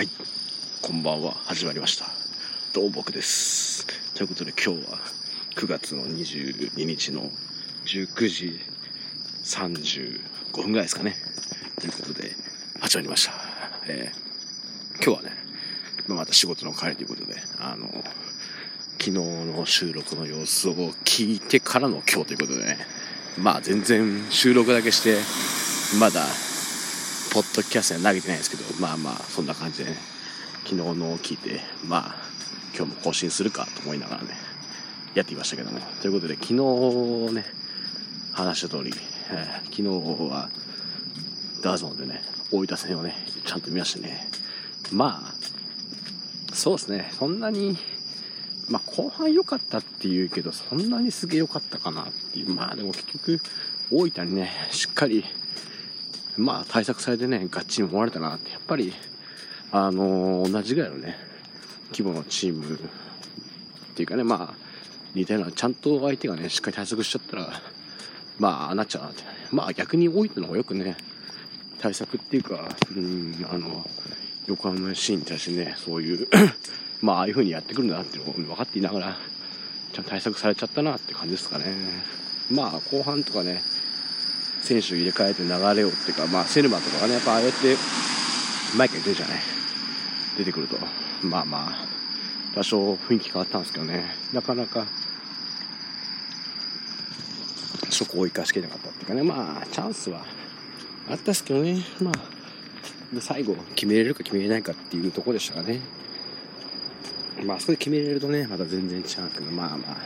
はい、こんばんは。始まりました。どうも僕です。ということで今日は9月の22日の19時35分ぐらいですかね。ということで始まりました。えー今日はね、まあまた仕事の帰りということで、あの、昨日の収録の様子を聞いてからの今日ということでね、まあ全然収録だけして、まだポッドキャストには投げてないですけど、まあまあ、そんな感じでね、昨日のを聞いて、まあ、今日も更新するかと思いながらね、やってきましたけども。ということで、昨日ね、話した通り、えー昨日は、ダーゾンでね、大分戦をね、ちゃんと見ましてね、まあ、そうですね、そんなに、まあ、後半良かったっていうけど、そんなにすげえ良かったかなっていう、まあでも結局、大分にね、しっかり、まあ対策されてね、ガッチリ守られたなって、やっぱり、あのー同じぐらいのね、規模のチームっていうかね、まあ、似たような、ちゃんと相手がね、しっかり対策しちゃったら、まあ、あなっちゃうなって。まあ逆に大分のがよくね、対策っていうか、うん、あの、横浜 FC に対してね、そういう、まあ、ああいう風にやってくるんだなっていうの分かっていながら、ちゃんと対策されちゃったなって感じですかね。まあ、後半とかね、選手入れ替えて流れをっていうか、まあ、セルマとかがね、やっぱああやって、毎回出るじゃない。出てくると、まあまあ、多少雰囲気変わったんですけどね、なかなか、そこを生かしきれなかったっていうかね、まあ、チャンスはあったっすけどね、まあ、最後、決めれるか決めれないかっていうところでしたかね。まあ、そこで決めれるとね、また全然違うけど、まあまあ、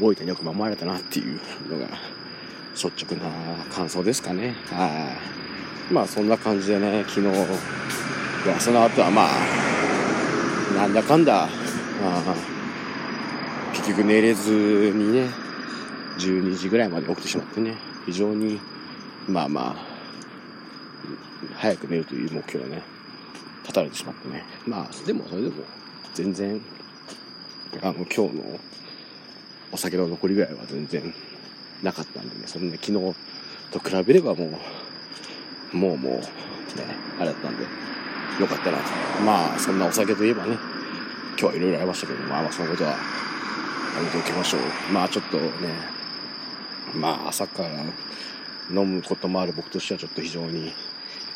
大分によく守られたなっていうのが、率直な感想ですかね。はい。まあ、そんな感じでね、昨日は、その後はまあ、なんだかんだ、まあ結局寝れずにね、12時ぐらいまで起きてしまってね、非常に、まあまあ、早く寝るという目標をね、立たれてしまってね。まあ、でも、それでも、全然、あの、今日のお酒の残りぐらいは全然なかったんでね、そんな昨日と比べればもう、もうもう、ね、あれだったんで、よかったな。まあ、そんなお酒といえばね、今日はいろいろありましたけど、まあまあ、そのことは、やめておきましょう。まあ、ちょっとね、まあ、朝から飲むこともある僕としてはちょっと非常に、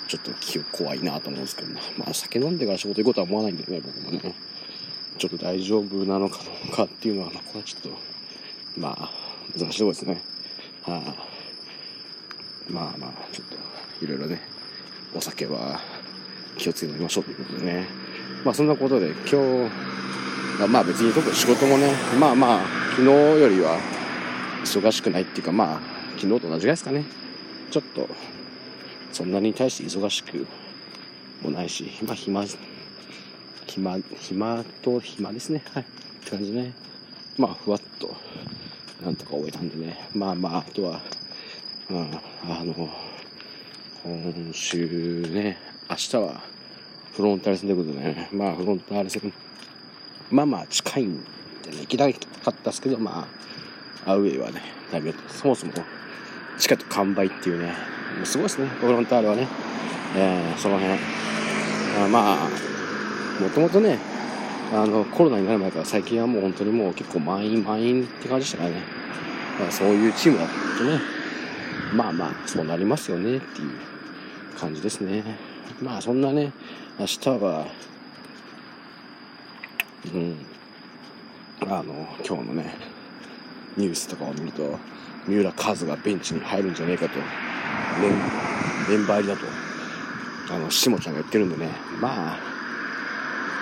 ちょっと気怖いなと思うんですけどね。まあ、酒飲んでから仕事行くことは思わないんでね、僕もね。ちょっと大丈夫なのかどうかっていうのは、まあ、これはちょっと、まあ、難しいですね。はい、まあまあ、ちょっと、いろいろね、お酒は気をつけて飲みましょうということでね。まあ、そんなことで、今日、まあ別に特に仕事もね、まあまあ、昨日よりは忙しくないっていうか、まあ、昨日と同じぐらいですかね。ちょっと、そんなに対して忙しくもないし、まあ暇、暇、暇と暇ですね。はい。って感じね。まあ、ふわっと、なんとか終えたんでね。まあまあ、あとは、うん、あの、今週ね、明日はフロンターレ戦ということでね、まあフロンターレ戦、まあまあ近いんでね、行きたかったですけど、まあ、アウェイはね、だいぶ、そもそもチケット完売っていうね、もうすごいですね、フロンターレはね、えー、その辺。あまあ、もともとね、あの、コロナになる前から最近はもう本当にもう結構満員満員って感じでしたからね。まあ、そういうチームだとね、まあまあ、そうなりますよねっていう感じですね。まあそんなね、明日は、うん、あの、今日のね、ニュースとかを見ると、三浦和がベンチに入るんじゃねえかと、メンバー入りだと、あの、下ちゃんが言ってるんでね、まあ、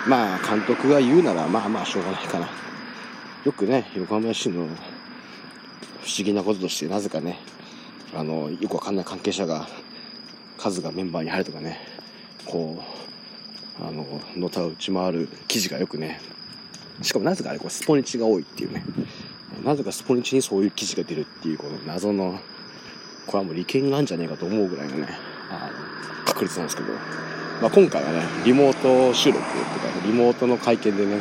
まあ、監督が言うなら、まあまあ、しょうがないかな。よくね、横浜市の不思議なこととして、なぜかね、あの、よくわかんない関係者が、数がメンバーに入るとかね、こう、あの、のたうち回る記事がよくね、しかもなぜかあれ、これスポニチが多いっていうね、なぜかスポニチにそういう記事が出るっていう、この謎の、これはもう利権があるんじゃねえかと思うぐらいのね、あの確率なんですけど、まあ、今回はね、リモート収録っていうか、リモートの会見でね、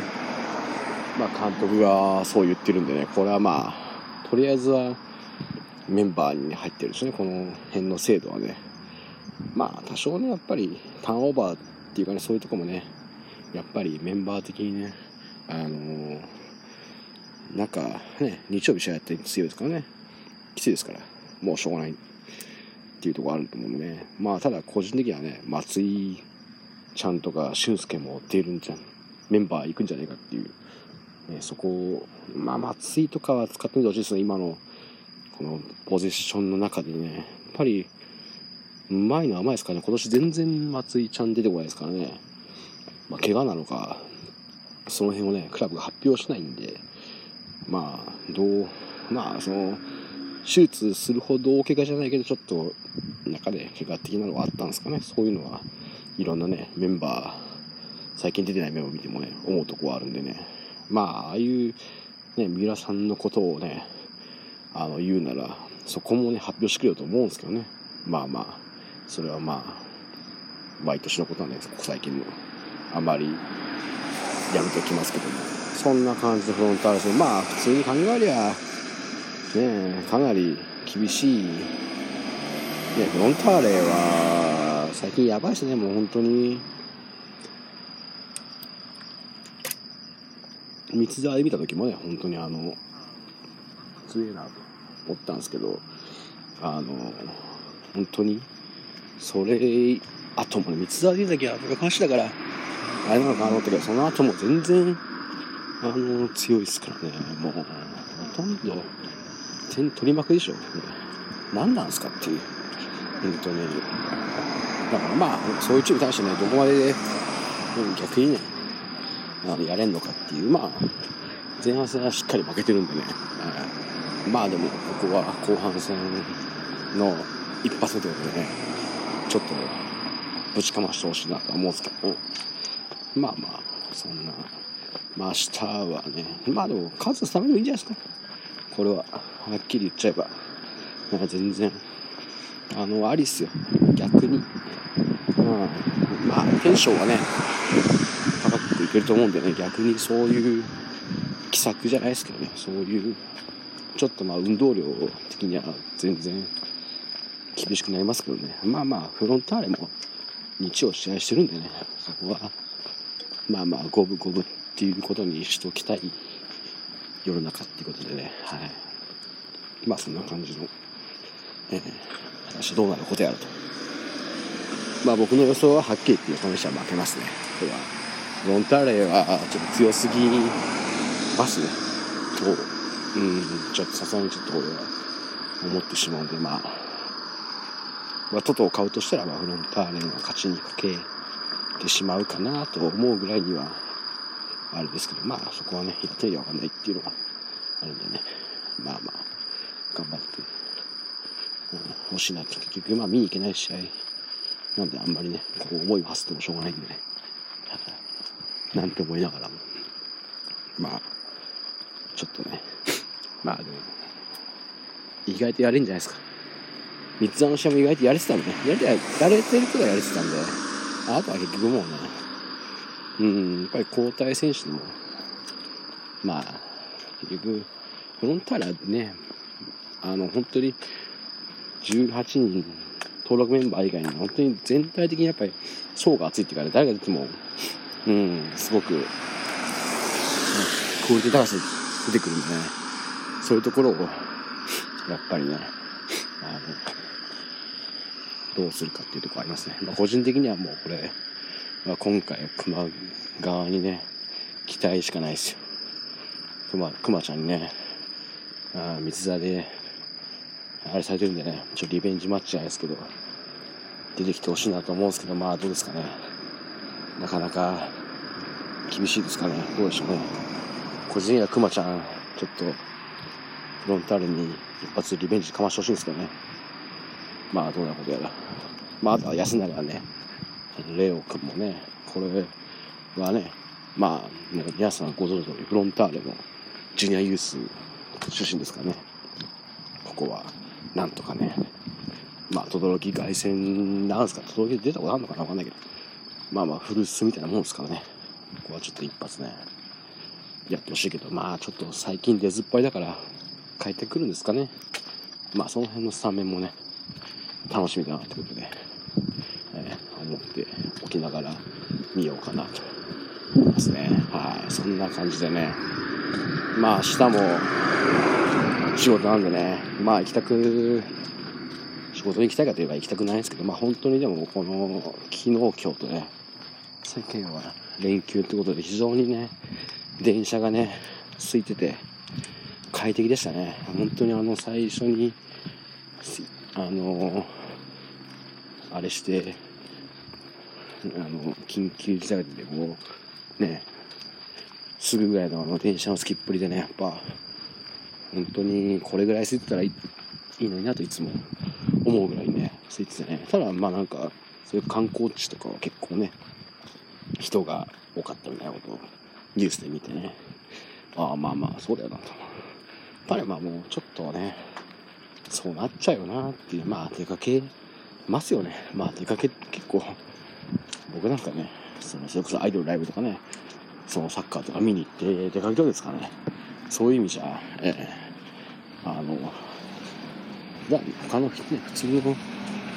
まあ、監督がそう言ってるんでね、これはまあ、とりあえずはメンバーに入ってるしね、この辺の制度はね。まあ、多少ね、やっぱりターンオーバーっっていうかねそういうとこもねやっぱりメンバー的にねあのー、なんかね日曜日試合やって強いですからね。きついですから。もうしょうがないっていうところあると思うんでね。まあただ個人的にはね松井ちゃんとか俊介も出るんじゃんメンバー行くんじゃないかっていう、ね、そこをまあ松井とかは使ってみてほしいですね今のこのポジションの中でね。やっぱりうまいのはうまいですからね。今年全然松井ちゃん出てこないですからね。まあ怪我なのかその辺をねクラブが発表しないんでまあどうまあその手術するほど大怪我じゃないけどちょっと中で怪我的なのはあったんですかね。そういうのはいろんなねメンバー最近出てないメモを見てもね思うとこはあるんでね。まあああいうね三浦さんのことをねあの言うならそこもね発表してくれよと思うんですけどね。まあまあそれはまあ毎年のことはねここ最近のあまりやめておきますけども。そんな感じでフロンターレ戦。まあ普通に考えりゃねかなり厳しい、ね、フロンターレは最近やばいですねもう本当に。三沢で見た時もね本当にあの強いなと思ったんですけどあの本当にそれ後もね三沢で見た時は昔だからあれなのかなと思ったけどその後も全然あの強いですからねもうほとんど点取りまくりでしょ、ね、何なんすかっていう本当に。だからまあそういうチームに対してねどこまでで、逆にねあのやれんのかっていうまあ前半戦はしっかり負けてるんでね、えー、まあでもここは後半戦の一発ということでねちょっとぶちかましてほしいなと思うんですけどまあまあそんなまあ明日はねまあでも数スタメンでもいいんじゃないですか。これははっきり言っちゃえばなんか全然あのありっすよ。逆に、うん、まあテンションはね高くいけると思うんでね逆にそういう奇策じゃないですけどね。そういうちょっとまあ運動量的には全然厳しくなりますけどね。まあまあフロンターレも日曜試合してるんでねそこはまあまあ五分五分っていうことにしときたい世の中っていうことでね。はい。まあそんな感じの、えー、私どうなることやると。まあ僕の予想ははっきり言って横浜市は負けますね。これはロンターレはちょっと強すぎますね。とうんちょっとさすがにちょっと俺は思ってしまうんでまあまあ、トトを買うとしたら、まあ、フロンターレの勝ちにかけてしまうかなと思うぐらいには、あれですけど、まあ、そこはね、やってみりゃわかんないっていうのがあるんでね、まあまあ、頑張って、うん、欲しいなって、結局、まあ、見に行けない試合なんで、あんまりね、こう思いを馳せてもしょうがないんでね、なんて思いながらも、まあ、ちょっとね、まあでも、意外とやれんじゃないですか。三つの試合も意外とやれてたもんね。やれて、やれてる人がやれてたんで、あとは結局もうね、うん、やっぱり交代選手でも、まあ、結局、フロンターレはね、あの、本当に18人登録メンバー以外に、本当に全体的にやっぱり層が厚いっていうかね、誰が出ても、うん、すごく、クオリティ高さ出てくるんでね、そういうところを、やっぱりね、あの、どうするかっていうところありますね。まあ、個人的にはもうこれ、まあ、今回は熊側にね、期待しかないですよ。熊、熊ちゃんにね、あ三沢で、あれされてるんでね、ちょっとリベンジマッチじゃないですけど、出てきてほしいなと思うんですけど、まあどうですかね。なかなか厳しいですかね。どうでしょうね。個人的には熊ちゃん、ちょっと、フロンターレに一発リベンジかましてほしいんですけどね。まあどうなることやら。まああとは安永ね、レオ君もね、これはね、まあ、ね、皆さんご存知の通り、フロンターレのジュニアユース出身ですかね、ここは、なんとかね、まあ、轟凱旋なんですか、轟出たことあるのかな？わかんないけど、まあまあ、古巣みたいなもんですからね、ここはちょっと一発ね、やってほしいけど、まあ、ちょっと最近出ずっぱりだから、帰ってくるんですかね。まあ、その辺のスタメンもね、楽しみだなってことで、えー、思っておきながら、みようかなと思いますね。はい。そんな感じでね。まあ明日も仕事なんでね、まあ行きたく、仕事に行きたいかといえば行きたくないですけど、まあ本当にでもこの昨日今日とね、世間は連休ってことで非常にね、電車がね、空いてて快適でしたね。本当にあの最初に、あの、あれして、あの、緊急事態でもう、ね、すぐぐらいのあの電車のつきっぷりでね、やっぱ、本当にこれぐらい空いてたらいいのになといつも思うぐらいね、空いててね。ただ、まあなんか、そういう観光地とかは結構ね、人が多かったみたいなことをニュースで見てね、ああ、まあまあ、そうだよなと。やっぱりまあもうちょっとね、そうなっちゃうよなっていう、まあ出かけますよね。まあ出かけ結構、僕なんかね、そのそれこそアイドルライブとかね、そのサッカーとか見に行って出かけたわけですからね。そういう意味じゃ、ええ。あの、だ他の人ね、普通の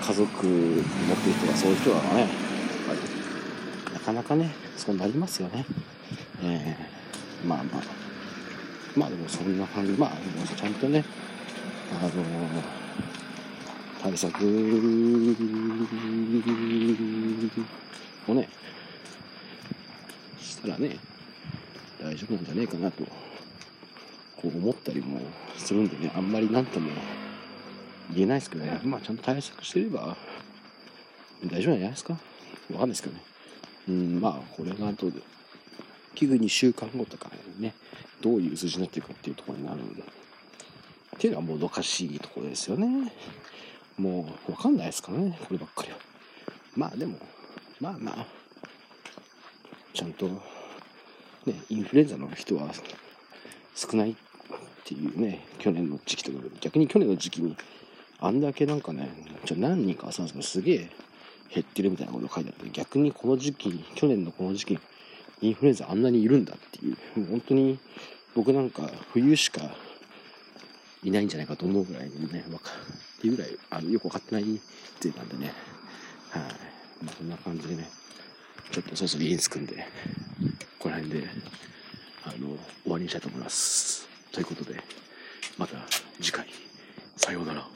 家族持ってる人がそういう人はね、やっぱり、なかなかね、そうなりますよね。ええ。まあまあ、まあでもそんな感じ、まあちゃんとね、あの対策をね、したらね、大丈夫なんじゃねえかなと、こう思ったりもするんでね、あんまりなんとも言えないですけどね、まあちゃんと対策してれば大丈夫なんじゃないですかわかんないですけどね。うん、まあこれが後で、器具2週間後とかね、どういう数字になっていくかっていうところになるんで、っていうのはもどかしいところですよね。もうわかんないですからね、こればっかりは。まあでも、まあまあ、ちゃんと、ね、インフルエンザの人は少ないっていうね、去年の時期とか、逆に去年の時期に、あんだけなんかね、ちょ何人かはさんですけど、すげえ減ってるみたいなこと書いてあって、逆にこの時期、去年のこの時期、インフルエンザあんなにいるんだっていう、本当に僕なんか冬しかいないんじゃないかと思うぐらいにね、わかっていうぐらい、あの、よくわかってない勢なんでね、はい、まあ、こんな感じでね、ちょっとそろそろ家に着くんで、この辺で、あの、終わりにしたいと思います。ということで、また次回、さようなら。